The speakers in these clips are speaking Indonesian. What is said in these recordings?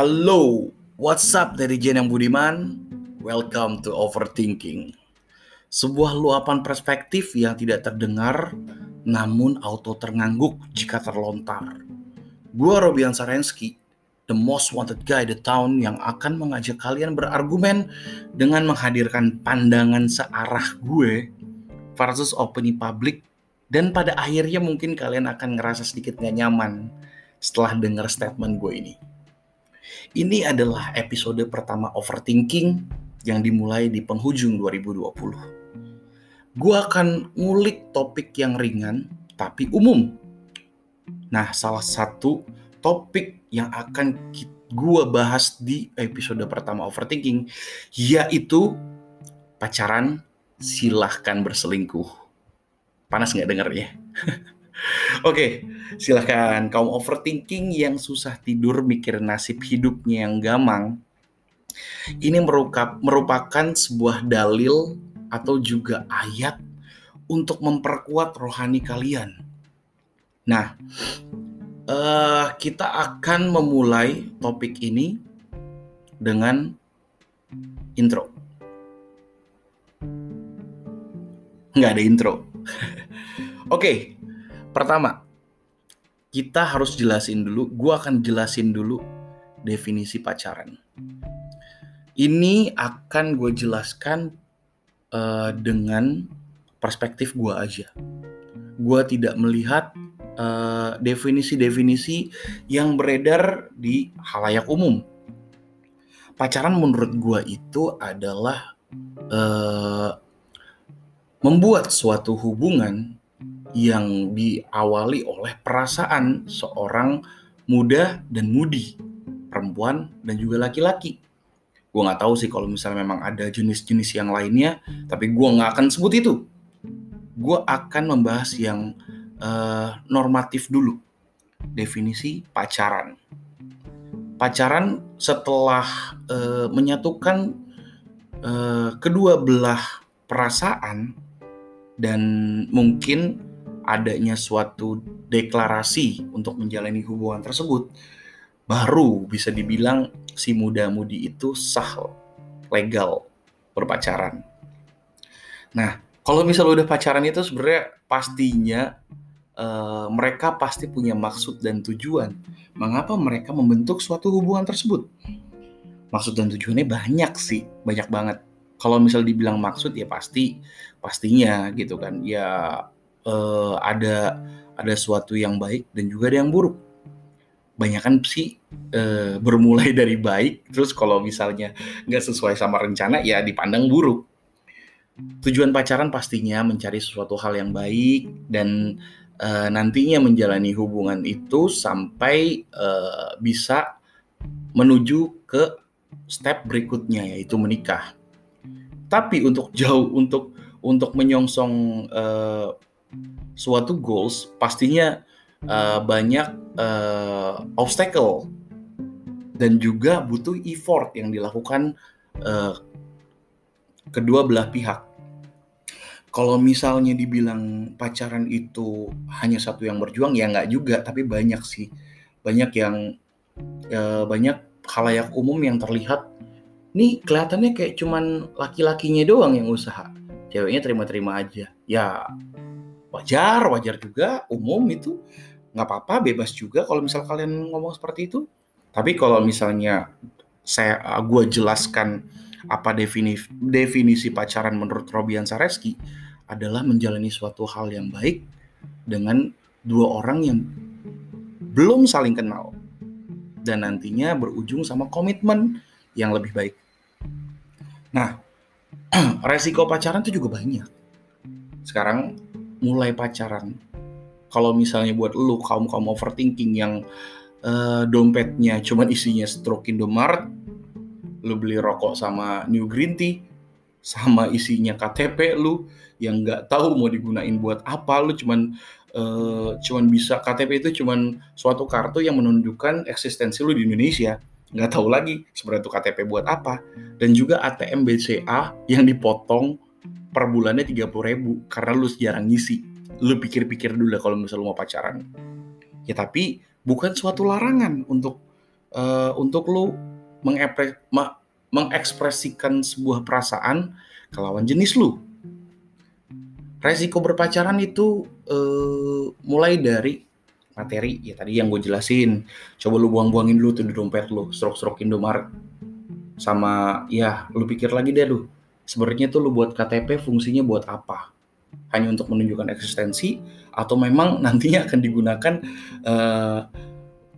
Halo, what's up dari Jen yang Budiman? Welcome to Overthinking. Sebuah luapan perspektif yang tidak terdengar namun auto terngangguk jika terlontar. Gua Robian Sarensky, the most wanted guy the town yang akan mengajak kalian berargumen dengan menghadirkan pandangan searah gue versus opini publik dan pada akhirnya mungkin kalian akan ngerasa sedikit gak nyaman setelah dengar statement gue ini. Ini adalah episode pertama Overthinking yang dimulai di penghujung 2020. Gue akan ngulik topik yang ringan tapi umum. Nah, salah satu topik yang akan gue bahas di episode pertama Overthinking yaitu pacaran silahkan berselingkuh. Panas nggak dengernya? Oke, silahkan kaum overthinking yang susah tidur mikir nasib hidupnya yang gamang. Ini merupakan sebuah dalil atau juga ayat untuk memperkuat rohani kalian. Nah, uh, kita akan memulai topik ini dengan intro. Nggak ada intro. Oke, Pertama, kita harus jelasin dulu, gue akan jelasin dulu definisi pacaran. Ini akan gue jelaskan uh, dengan perspektif gue aja. Gue tidak melihat eh, definisi-definisi yang beredar di halayak umum. Pacaran menurut gue itu adalah uh, membuat suatu hubungan yang diawali oleh perasaan seorang muda dan mudi, perempuan dan juga laki-laki. Gue nggak tahu sih kalau misalnya memang ada jenis-jenis yang lainnya, tapi gue nggak akan sebut itu. Gue akan membahas yang uh, normatif dulu, definisi pacaran. Pacaran setelah uh, menyatukan uh, kedua belah perasaan dan mungkin adanya suatu deklarasi untuk menjalani hubungan tersebut, baru bisa dibilang si muda-mudi itu sah legal berpacaran. Nah, kalau misalnya udah pacaran itu sebenarnya pastinya uh, mereka pasti punya maksud dan tujuan. Mengapa mereka membentuk suatu hubungan tersebut? Maksud dan tujuannya banyak sih, banyak banget. Kalau misal dibilang maksud ya pasti pastinya gitu kan. Ya uh, ada ada sesuatu yang baik dan juga ada yang buruk. Banyak kan sih uh, bermulai dari baik, terus kalau misalnya nggak sesuai sama rencana ya dipandang buruk. Tujuan pacaran pastinya mencari sesuatu hal yang baik dan uh, nantinya menjalani hubungan itu sampai uh, bisa menuju ke step berikutnya yaitu menikah. Tapi untuk jauh untuk untuk menyongsong uh, suatu goals pastinya uh, banyak uh, obstacle dan juga butuh effort yang dilakukan uh, kedua belah pihak. Kalau misalnya dibilang pacaran itu hanya satu yang berjuang, ya nggak juga, tapi banyak sih, banyak yang uh, banyak halayak umum yang terlihat, nih kelihatannya kayak cuman laki-lakinya doang yang usaha, ceweknya terima-terima aja. Ya wajar wajar juga umum itu nggak apa-apa bebas juga kalau misal kalian ngomong seperti itu tapi kalau misalnya saya gue jelaskan apa definisi definisi pacaran menurut Robian Sareski adalah menjalani suatu hal yang baik dengan dua orang yang belum saling kenal dan nantinya berujung sama komitmen yang lebih baik. Nah, resiko pacaran itu juga banyak. Sekarang mulai pacaran. Kalau misalnya buat lu kaum kaum overthinking yang uh, dompetnya cuman isinya stroke Indomaret lu beli rokok sama New Green Tea sama isinya KTP lu yang nggak tahu mau digunain buat apa lu cuman uh, cuman bisa KTP itu cuman suatu kartu yang menunjukkan eksistensi lu di Indonesia. Nggak tahu lagi sebenarnya itu KTP buat apa. Dan juga ATM BCA yang dipotong per bulannya 30 ribu karena lu jarang ngisi. Lu pikir-pikir dulu lah kalau misalnya lu mau pacaran. Ya tapi bukan suatu larangan untuk uh, untuk lu mengepre mengekspresikan sebuah perasaan ke lawan jenis lu. Resiko berpacaran itu uh, mulai dari materi ya tadi yang gue jelasin. Coba lu buang-buangin dulu tuh di dompet lu, stroke-stroke Indomaret. Sama ya lu pikir lagi deh lu. Sebenarnya tuh lu buat KTP fungsinya buat apa? Hanya untuk menunjukkan eksistensi atau memang nantinya akan digunakan uh,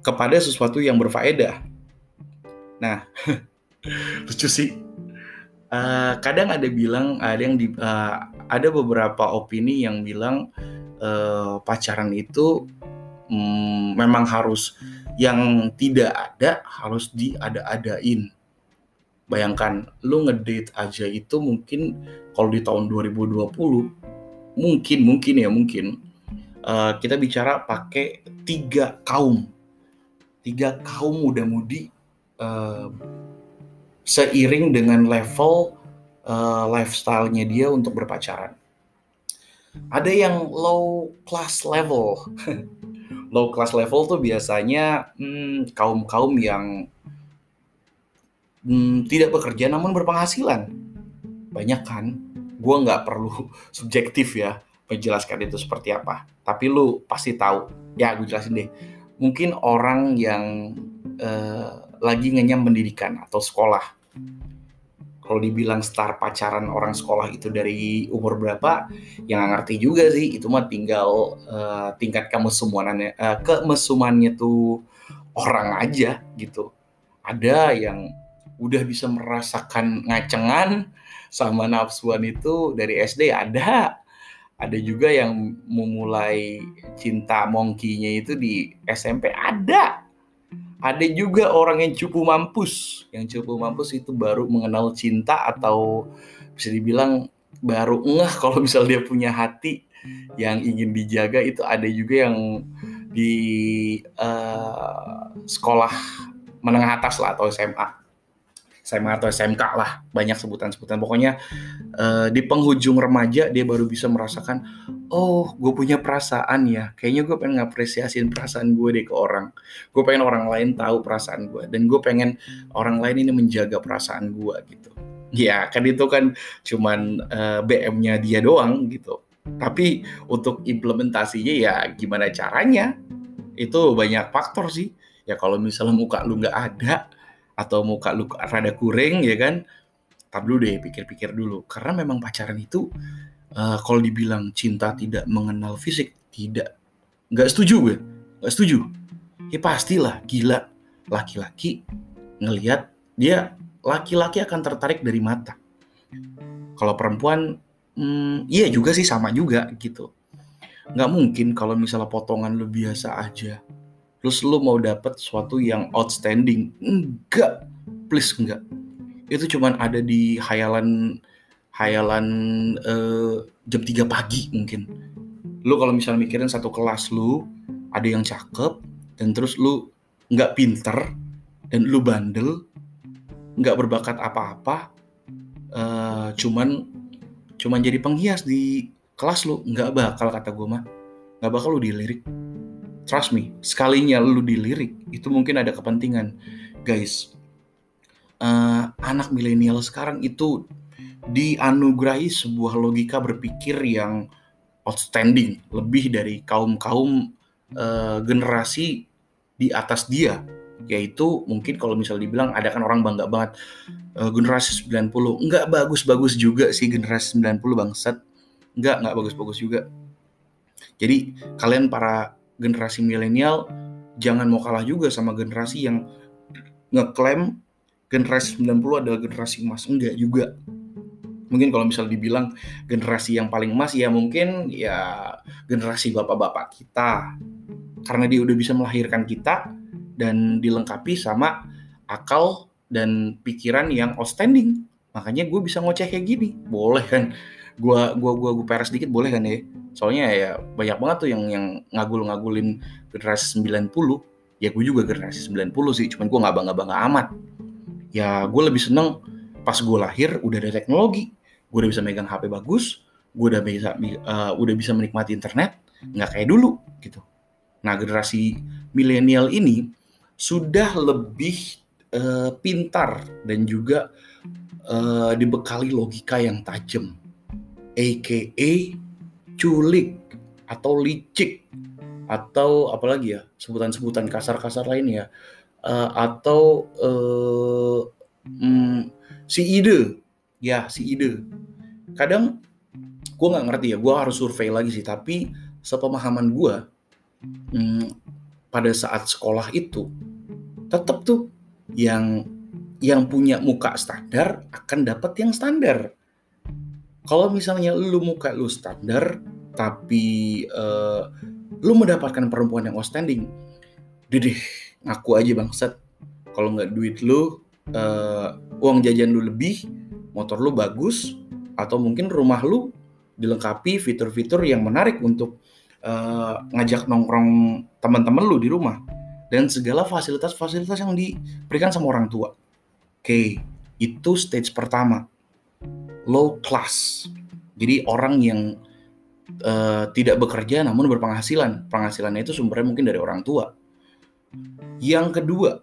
kepada sesuatu yang berfaedah. Nah, lucu sih. Uh, kadang ada bilang ada yang di uh, ada beberapa opini yang bilang uh, pacaran itu um, memang harus yang tidak ada harus diada-adain. Bayangkan lu ngedate aja itu mungkin kalau di tahun 2020 mungkin mungkin ya mungkin uh, kita bicara pakai tiga kaum tiga kaum muda-mudi uh, seiring dengan level uh, lifestyle-nya dia untuk berpacaran. Ada yang low class level. low class level tuh biasanya hmm, kaum-kaum yang hmm, tidak bekerja namun berpenghasilan. Banyak kan? Gue nggak perlu subjektif ya menjelaskan itu seperti apa. Tapi lu pasti tahu. Ya gue jelasin deh. Mungkin orang yang uh, lagi ngenyam pendidikan atau sekolah. Kalau dibilang star pacaran orang sekolah itu dari umur berapa, yang ngerti juga sih. Itu mah tinggal uh, tingkat kemesumannya, uh, kemesumannya tuh orang aja gitu. Ada yang udah bisa merasakan ngacengan sama nafsuan itu dari SD ada. Ada juga yang memulai cinta mongkinya itu di SMP ada ada juga orang yang cukup mampus. Yang cukup mampus itu baru mengenal cinta atau bisa dibilang baru ngeh kalau misal dia punya hati yang ingin dijaga itu ada juga yang di uh, sekolah menengah atas lah atau SMA SMA atau SMK lah banyak sebutan-sebutan. Pokoknya uh, di penghujung remaja dia baru bisa merasakan oh gue punya perasaan ya. Kayaknya gue pengen ngapresiasiin perasaan gue deh ke orang. Gue pengen orang lain tahu perasaan gue dan gue pengen orang lain ini menjaga perasaan gue gitu. Ya kan itu kan cuman uh, eh, BM-nya dia doang gitu. Tapi untuk implementasinya ya gimana caranya? Itu banyak faktor sih. Ya kalau misalnya muka lu nggak ada atau muka lu rada kuring ya kan? Tab dulu deh pikir-pikir dulu. Karena memang pacaran itu uh, kalau dibilang cinta tidak mengenal fisik tidak nggak setuju gue. Nggak setuju. Ya pastilah gila. Laki-laki ngelihat dia laki-laki akan tertarik dari mata. Kalau perempuan hmm, iya juga sih sama juga gitu. Nggak mungkin kalau misalnya potongan lu biasa aja terus lu mau dapet sesuatu yang outstanding? Enggak. Please enggak. Itu cuman ada di hayalan hayalan uh, jam 3 pagi mungkin. Lu kalau misalnya mikirin satu kelas lu ada yang cakep dan terus lu nggak pinter dan lu bandel nggak berbakat apa-apa uh, cuman cuman jadi penghias di kelas lu nggak bakal kata gue mah. Nggak bakal lu dilirik trust me sekalinya lu dilirik itu mungkin ada kepentingan. Guys uh, anak milenial sekarang itu dianugerahi sebuah logika berpikir yang outstanding lebih dari kaum kaum uh, generasi di atas dia. Yaitu mungkin kalau misal dibilang ada kan orang bangga banget uh, generasi 90 enggak bagus-bagus juga sih generasi 90 bangsat. Enggak enggak bagus-bagus juga. Jadi kalian para generasi milenial jangan mau kalah juga sama generasi yang ngeklaim generasi 90 adalah generasi emas. Enggak juga. Mungkin kalau misal dibilang generasi yang paling emas ya mungkin ya generasi bapak-bapak kita. Karena dia udah bisa melahirkan kita dan dilengkapi sama akal dan pikiran yang outstanding. Makanya gue bisa ngoceh kayak gini. Boleh kan gue gua gua gua peres dikit boleh kan ya? Soalnya ya banyak banget tuh yang yang ngagul-ngagulin generasi 90 ya gue juga generasi 90 sih cuman gue nggak bangga-bangga amat. Ya gue lebih seneng pas gue lahir udah ada teknologi. Gue udah bisa megang HP bagus gue udah bisa uh, udah bisa menikmati internet nggak kayak dulu gitu. Nah generasi milenial ini sudah lebih uh, pintar dan juga uh, dibekali logika yang tajam, aka culik atau licik atau apalagi ya sebutan-sebutan kasar-kasar lain ya. Uh, atau uh, um, si ide. Ya si ide. Kadang gue nggak ngerti ya gue harus survei lagi sih tapi sepemahaman gue um, pada saat sekolah itu tetap tuh yang yang punya muka standar akan dapat yang standar. Kalau misalnya lu muka lu standar tapi uh, lu mendapatkan perempuan yang outstanding, deh ngaku aja bangsat. Kalau nggak duit lu, uh, uang jajan lu lebih, motor lu bagus, atau mungkin rumah lu dilengkapi fitur-fitur yang menarik untuk uh, ngajak nongkrong teman-teman lu di rumah dan segala fasilitas-fasilitas yang diberikan sama orang tua. Oke, itu stage pertama. Low class. Jadi orang yang uh, tidak bekerja namun berpenghasilan. Penghasilannya itu sumbernya mungkin dari orang tua. Yang kedua,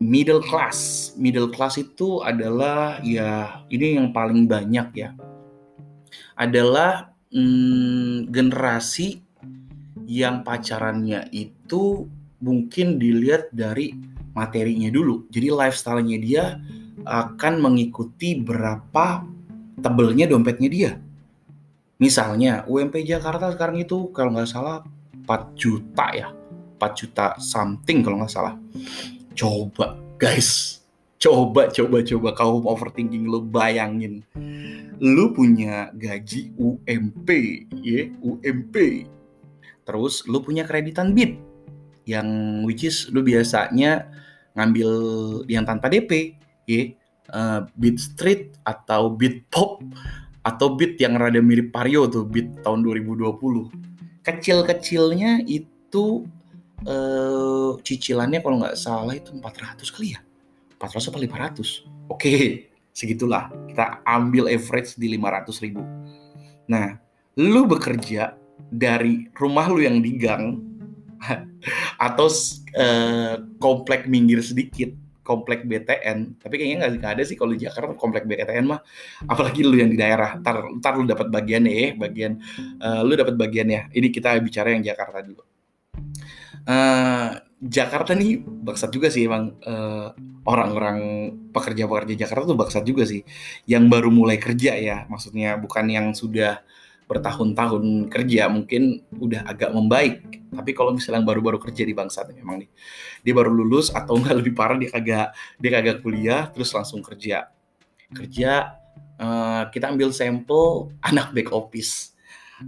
middle class. Middle class itu adalah ya ini yang paling banyak ya. Adalah hmm, generasi yang pacarannya itu mungkin dilihat dari materinya dulu. Jadi lifestyle-nya dia akan mengikuti berapa tebelnya dompetnya dia. Misalnya UMP Jakarta sekarang itu kalau nggak salah 4 juta ya. 4 juta something kalau nggak salah. Coba guys, coba coba coba kaum overthinking lu bayangin. Lu punya gaji UMP, ya, UMP. Terus lu punya kreditan BIT yang which is lu biasanya ngambil yang tanpa DP, ya, uh, beat street atau beat pop atau beat yang rada mirip Pario tuh beat tahun 2020. Kecil-kecilnya itu uh, cicilannya kalau nggak salah itu 400 kali ya. 400 atau 500. Oke, segitulah. Kita ambil average di 500 ribu. Nah, lu bekerja dari rumah lu yang di gang atau uh, komplek minggir sedikit komplek BTN tapi kayaknya nggak ada sih kalau di Jakarta komplek BTN mah. Apalagi lu yang di daerah. Ntar ntar lu dapat bagiannya ya bagian uh, lu dapat bagiannya ini kita bicara yang Jakarta dulu. Uh, Jakarta nih baksat juga sih emang uh, orang-orang pekerja-pekerja Jakarta tuh baksat juga sih. Yang baru mulai kerja ya maksudnya bukan yang sudah bertahun-tahun kerja mungkin udah agak membaik. Tapi kalau misalnya yang baru-baru kerja di bangsa memang nih. Dia baru lulus atau enggak lebih parah dia kagak dia kagak kuliah terus langsung kerja. Kerja uh, kita ambil sampel anak back office.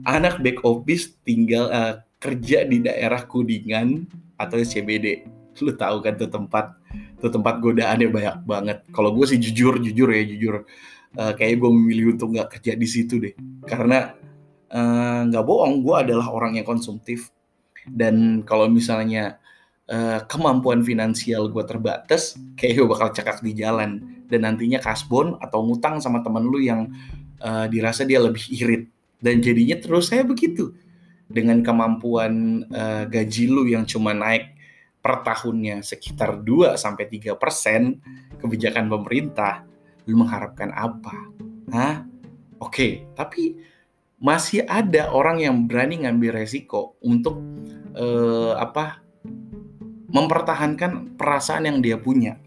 Anak back office tinggal uh, kerja di daerah Kudingan atau CBD lu tahu kan tuh tempat tuh tempat godaannya banyak banget. Kalau gue sih jujur jujur ya jujur. Uh, kayak gue memilih untuk nggak kerja di situ deh. Karena nggak uh, bohong gue adalah orang yang konsumtif dan kalau misalnya uh, kemampuan finansial gue terbatas kayak gue bakal cekak di jalan dan nantinya kasbon atau ngutang sama temen lu yang uh, dirasa dia lebih irit dan jadinya terus saya begitu dengan kemampuan uh, gaji lu yang cuma naik per tahunnya sekitar 2 sampai 3 persen kebijakan pemerintah, lu mengharapkan apa? Hah? Oke, okay, tapi masih ada orang yang berani ngambil resiko untuk uh, apa mempertahankan perasaan yang dia punya.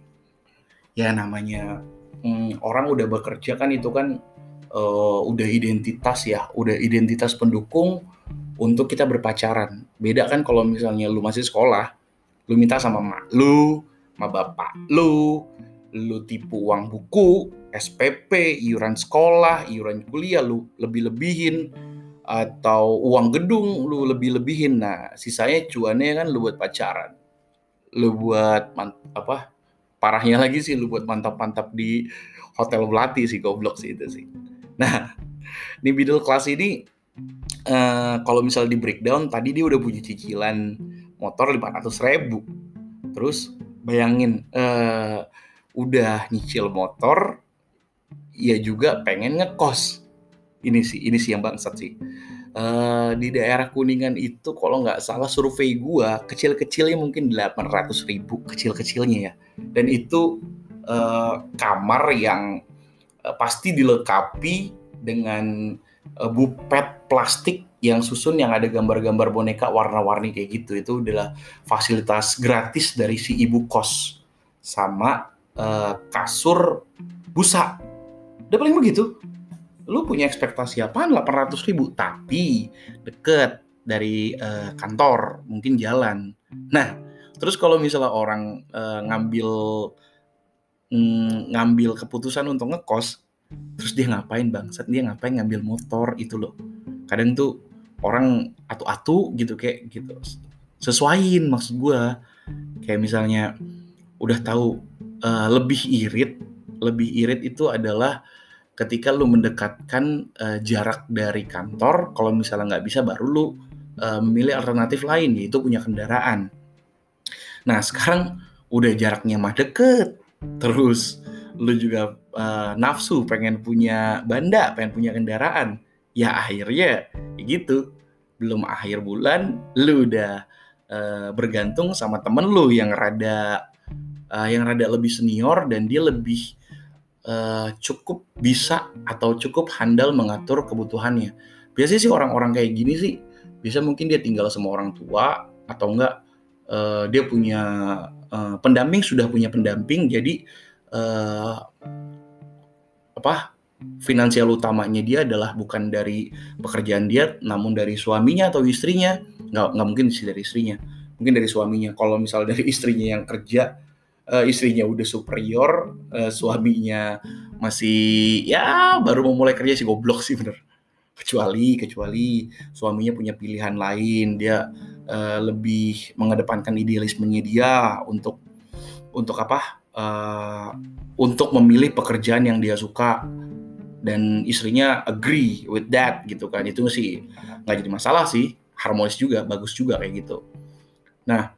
Ya namanya um, orang udah bekerja kan itu kan uh, udah identitas ya udah identitas pendukung untuk kita berpacaran. Beda kan kalau misalnya lu masih sekolah lu minta sama mak lu sama bapak lu lu tipu uang buku SPP, iuran sekolah, iuran kuliah lu lebih-lebihin atau uang gedung lu lebih-lebihin. Nah, sisanya cuannya kan lu buat pacaran. Lu buat apa? Parahnya lagi sih lu buat mantap-mantap di hotel Belati sih goblok sih itu sih. Nah, di middle class ini uh, kalau misalnya di breakdown tadi dia udah punya cicilan motor 500 ribu. Terus bayangin uh, udah nyicil motor ya juga pengen ngekos. Ini sih ini sih yang bangsat sih. Uh, di daerah Kuningan itu kalau nggak salah survei gua kecil-kecilnya mungkin 800 ribu kecil-kecilnya ya. Dan itu uh, kamar yang uh, pasti dilengkapi dengan uh, bupet plastik yang susun yang ada gambar-gambar boneka warna-warni kayak gitu. Itu adalah fasilitas gratis dari si ibu kos sama uh, kasur busa udah paling begitu. Lu punya ekspektasi apa 800 ribu. Tapi deket dari uh, kantor mungkin jalan. Nah terus kalau misalnya orang uh, ngambil mm, ngambil keputusan untuk ngekos terus dia ngapain bangsat? Dia ngapain ngambil motor? Itu loh. Kadang tuh orang atu-atu gitu kayak gitu. Sesuaiin maksud gue kayak misalnya udah tahu uh, lebih irit lebih irit itu adalah ketika lu mendekatkan uh, jarak dari kantor, kalau misalnya nggak bisa baru lu uh, memilih alternatif lain yaitu punya kendaraan. Nah sekarang udah jaraknya mah deket, terus lu juga uh, nafsu pengen punya banda, pengen punya kendaraan, ya akhirnya ya gitu. Belum akhir bulan, lu udah uh, bergantung sama temen lu yang rada uh, yang rada lebih senior dan dia lebih uh, cukup bisa atau cukup handal mengatur kebutuhannya. Biasanya sih orang-orang kayak gini sih bisa mungkin dia tinggal sama orang tua atau enggak uh, dia punya uh, pendamping sudah punya pendamping jadi uh, apa finansial utamanya dia adalah bukan dari pekerjaan dia namun dari suaminya atau istrinya nggak nggak mungkin sih dari istrinya mungkin dari suaminya kalau misal dari istrinya yang kerja uh, istrinya udah superior, uh, suaminya masih ya baru mau mulai kerja sih goblok sih bener. Kecuali kecuali suaminya punya pilihan lain, dia uh, lebih mengedepankan idealismenya dia untuk untuk apa? Uh, untuk memilih pekerjaan yang dia suka. Dan istrinya agree with that gitu kan. Itu sih nggak jadi masalah sih. Harmonis juga bagus juga kayak gitu. Nah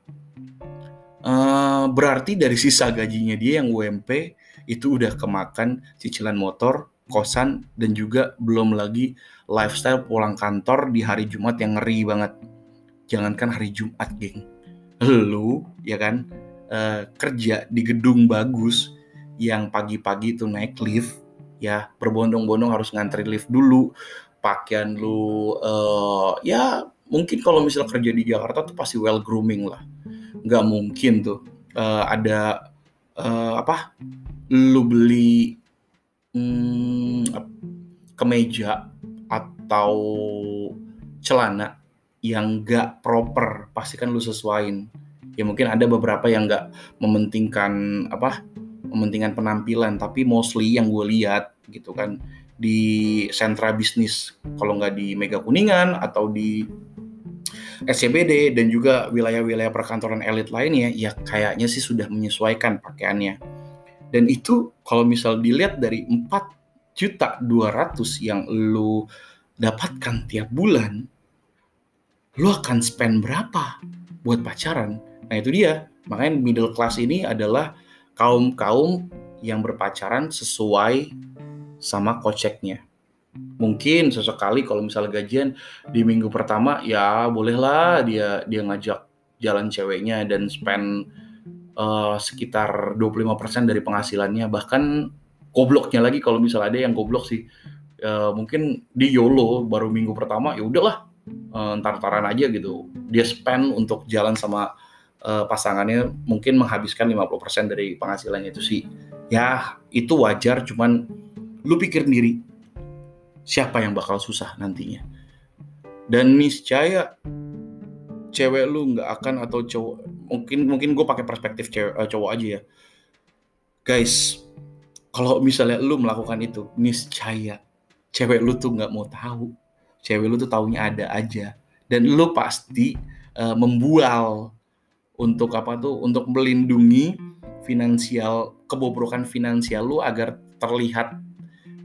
Eh, berarti dari sisa gajinya dia yang UMP itu udah kemakan cicilan motor, kosan, dan juga belum lagi lifestyle pulang kantor di hari Jumat yang ngeri banget. Jangankan hari Jumat, geng. Lu, ya kan, uh, kerja di gedung bagus yang pagi-pagi itu naik lift, ya berbondong-bondong harus ngantri lift dulu, pakaian lu, uh, ya mungkin kalau misalnya kerja di Jakarta tuh pasti well grooming lah nggak mungkin tuh uh, ada uh, apa lu beli hmm, kemeja atau celana yang nggak proper pasti kan lu sesuaiin. Ya mungkin ada beberapa yang nggak mementingkan apa mementingkan penampilan tapi mostly yang gue lihat gitu kan di sentra bisnis. Kalau nggak di Mega Kuningan atau di SCBD dan juga wilayah-wilayah perkantoran elit lainnya ya kayaknya sih sudah menyesuaikan pakaiannya. Dan itu kalau misal dilihat dari 4 juta 200 yang lu dapatkan tiap bulan, lu akan spend berapa buat pacaran? Nah itu dia, makanya middle class ini adalah kaum-kaum yang berpacaran sesuai sama koceknya mungkin sesekali kalau misalnya gajian di minggu pertama ya bolehlah dia dia ngajak jalan ceweknya dan spend uh, sekitar 25% dari penghasilannya. Bahkan gobloknya lagi kalau misalnya ada yang goblok sih. Uh, mungkin di YOLO baru minggu pertama ya udahlah uh, entar-entaran aja gitu. Dia spend untuk jalan sama uh, pasangannya mungkin menghabiskan 50% dari penghasilannya itu sih. Ya itu wajar cuman lu pikir sendiri siapa yang bakal susah nantinya. Dan niscaya cewek lu nggak akan atau cowok mungkin mungkin gue pakai perspektif cewek uh, cowok aja ya. Guys, kalau misalnya lu melakukan itu, niscaya cewek lu tuh nggak mau tahu. Cewek lu tuh taunya ada aja. Dan lu pasti uh, membual untuk apa tuh? Untuk melindungi finansial kebobrokan finansial lu agar terlihat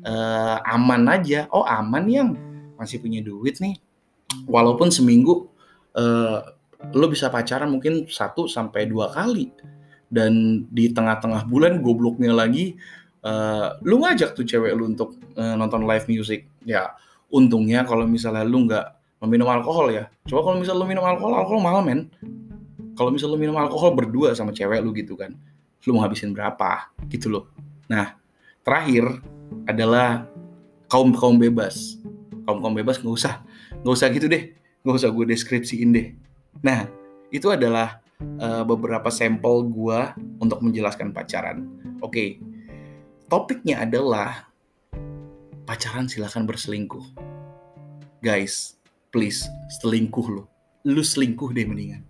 uh, aman aja. Oh aman yang masih punya duit nih. Walaupun seminggu uh, lo bisa pacaran mungkin satu sampai dua kali. Dan di tengah-tengah bulan gobloknya lagi uh, lu ngajak tuh cewek lu untuk uh, nonton live music. Ya untungnya kalau misalnya lu nggak meminum alkohol ya. Coba kalau misal lu minum alkohol alkohol mahal men. Kalau misal lu minum alkohol berdua sama cewek lu gitu kan lu mau habisin berapa? Gitu loh. Nah terakhir adalah kaum kaum bebas. Kaum kaum bebas nggak usah nggak usah gitu deh. Nggak usah gue deskripsiin deh. Nah itu adalah uh, beberapa sampel gue untuk menjelaskan pacaran. Oke okay. topiknya adalah pacaran silahkan berselingkuh. Guys please selingkuh lo lu selingkuh deh mendingan.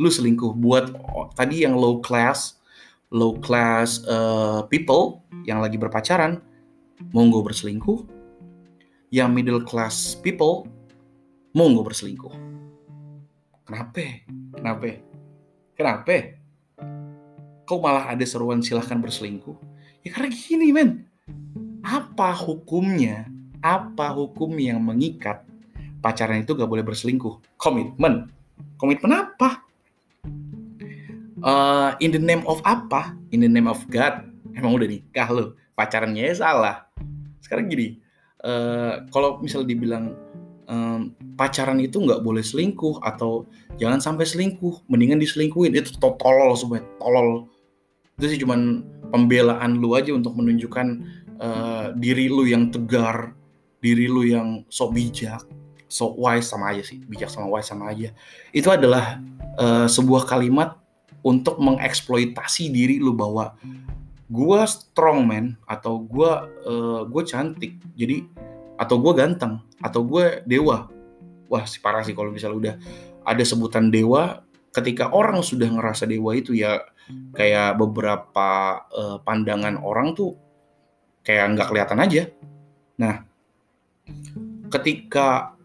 Lu selingkuh buat oh, tadi yang low class low class uh, people yang lagi berpacaran monggo berselingkuh yang middle class people monggo berselingkuh kenapa kenapa kenapa kau malah ada seruan silahkan berselingkuh ya karena gini men apa hukumnya apa hukum yang mengikat pacaran itu gak boleh berselingkuh? Komitmen. Komitmen apa? Uh, in the name of apa? In the name of God. Emang udah nikah lo. Pacarannya ya salah. Sekarang gini, uh, kalau misal dibilang um, pacaran itu nggak boleh selingkuh atau jangan sampai selingkuh, mendingan diselingkuhin itu tolol semua, tolol. Itu sih cuman pembelaan lu aja untuk menunjukkan uh, diri lu yang tegar, diri lu yang sok bijak so wise sama aja sih bijak sama wise sama aja itu adalah uh, sebuah kalimat untuk mengeksploitasi diri lu bahwa gue strong man atau gue uh, gue cantik. Jadi atau gue ganteng. Atau gue dewa. Wah si parah sih kalau misalnya udah ada sebutan dewa. Ketika orang sudah ngerasa dewa itu ya kayak beberapa uh, pandangan orang tuh kayak nggak kelihatan aja. Nah ketika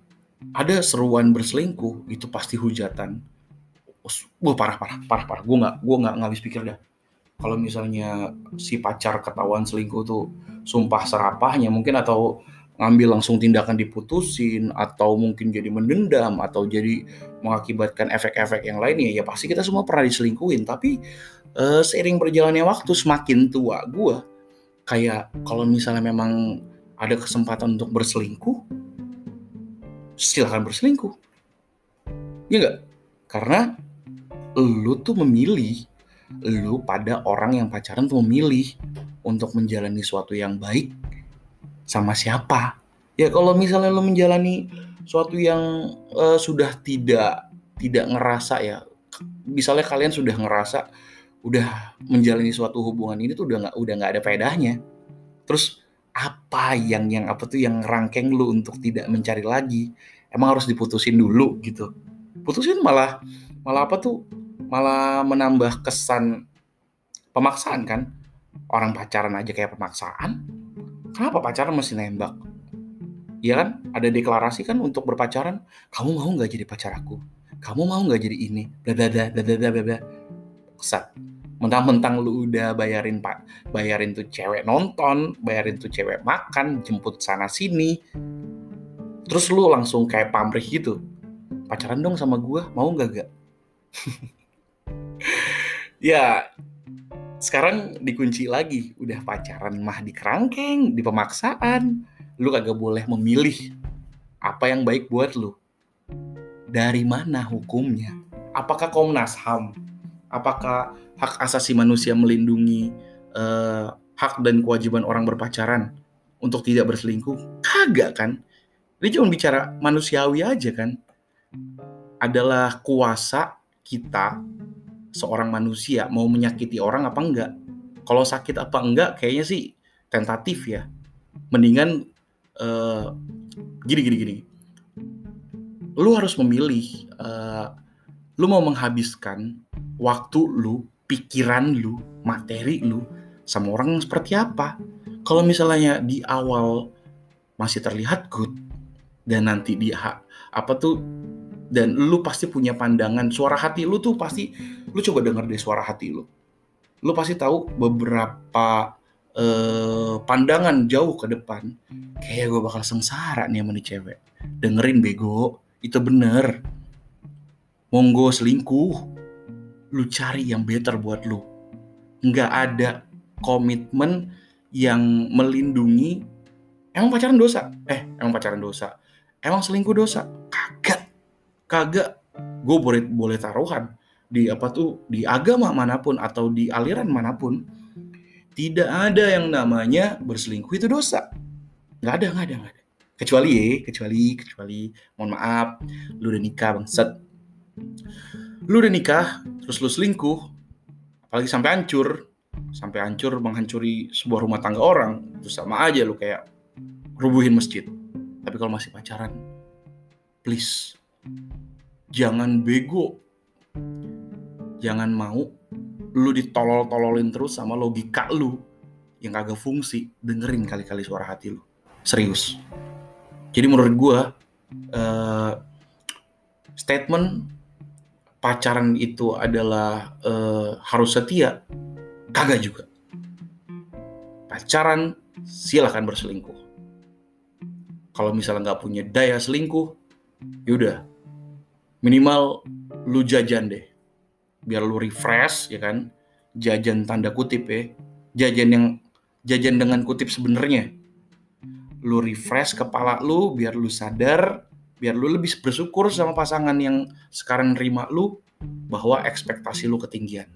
ada seruan berselingkuh itu pasti hujatan. Wah parah parah parah parah. Gue nggak gue nggak habis pikir dah kalau misalnya si pacar ketahuan selingkuh tuh sumpah serapahnya mungkin atau ngambil langsung tindakan diputusin atau mungkin jadi mendendam atau jadi mengakibatkan efek-efek yang lainnya ya pasti kita semua pernah diselingkuhin tapi uh, seiring berjalannya waktu semakin tua gue kayak kalau misalnya memang ada kesempatan untuk berselingkuh silahkan berselingkuh. Ya enggak? Karena lu tuh memilih, lu pada orang yang pacaran tuh memilih untuk menjalani suatu yang baik sama siapa. Ya kalau misalnya lu menjalani suatu yang uh, sudah tidak tidak ngerasa ya, misalnya kalian sudah ngerasa udah menjalani suatu hubungan ini tuh udah nggak udah nggak ada faedahnya. Terus apa yang yang apa tuh yang rangkeng lu untuk tidak mencari lagi emang harus diputusin dulu gitu putusin malah malah apa tuh malah menambah kesan pemaksaan kan? Orang pacaran aja kayak pemaksaan kenapa pacaran mesti nembak? Iya kan? Ada deklarasi kan untuk berpacaran kamu mau nggak jadi pacar aku? Kamu mau nggak jadi ini? Bla bla bla kesat mentang-mentang lu udah bayarin pak bayarin tuh cewek nonton bayarin tuh cewek makan jemput sana sini. Terus lu langsung kayak pamrih gitu pacaran dong sama gua mau nggak gak ya sekarang dikunci lagi udah pacaran mah di kerangkeng di pemaksaan lu kagak boleh memilih apa yang baik buat lu dari mana hukumnya apakah Komnas HAM apakah hak asasi manusia melindungi uh, hak dan kewajiban orang berpacaran untuk tidak berselingkuh? Kagak kan? Ini cuma bicara manusiawi aja kan? Adalah kuasa kita seorang manusia mau menyakiti orang apa enggak? Kalau sakit apa enggak kayaknya sih tentatif ya. Mendingan uh, gini gini gini. Lu harus memilih uh, lu mau menghabiskan waktu lu pikiran lu, materi lu sama orang seperti apa. Kalau misalnya di awal masih terlihat good dan nanti di apa tuh dan lu pasti punya pandangan suara hati lu tuh pasti lu coba denger deh suara hati lu. Lu pasti tahu beberapa eh, pandangan jauh ke depan kayak gue bakal sengsara nih sama nih cewek. Dengerin bego, itu bener. Monggo selingkuh lu cari yang better buat lu. Nggak ada komitmen yang melindungi. Emang pacaran dosa? Eh, emang pacaran dosa. emang selingkuh dosa kagak kagak. Gue boleh boleh taruhan. Di apa tuh? Di agama mana pun atau di aliran mana pun tidak ada yang namanya berselingkuh itu dosa. Nggak ada nggak ada nggak ada. Kecuali ya kecuali kecuali mohon maaf lu udah nikah bangsat. Lu udah nikah terus lu selingkuh apalagi sampai hancur. Sampai hancur menghancuri sebuah rumah tangga orang itu sama aja lu kayak rubuhin masjid. Tapi kalau masih pacaran please jangan bego. Jangan mau lu ditolol-tololin terus sama logika lu yang kagak fungsi. Dengerin kali-kali suara hati lu. Serius. Jadi menurut gua uh, statement pacaran itu adalah uh, harus setia kagak juga. Pacaran silahkan berselingkuh. Kalau misalnya nggak punya daya selingkuh yaudah minimal lu jajan deh. Biar lu refresh ya kan? Jajan tanda kutip ya. Jajan yang jajan dengan kutip sebenarnya. Lu refresh kepala lu biar lu sadar biar lu lebih bersyukur sama pasangan yang sekarang nerima lu bahwa ekspektasi lu ketinggian.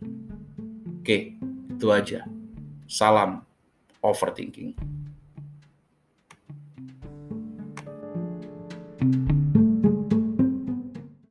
Oke itu aja. Salam. Overthinking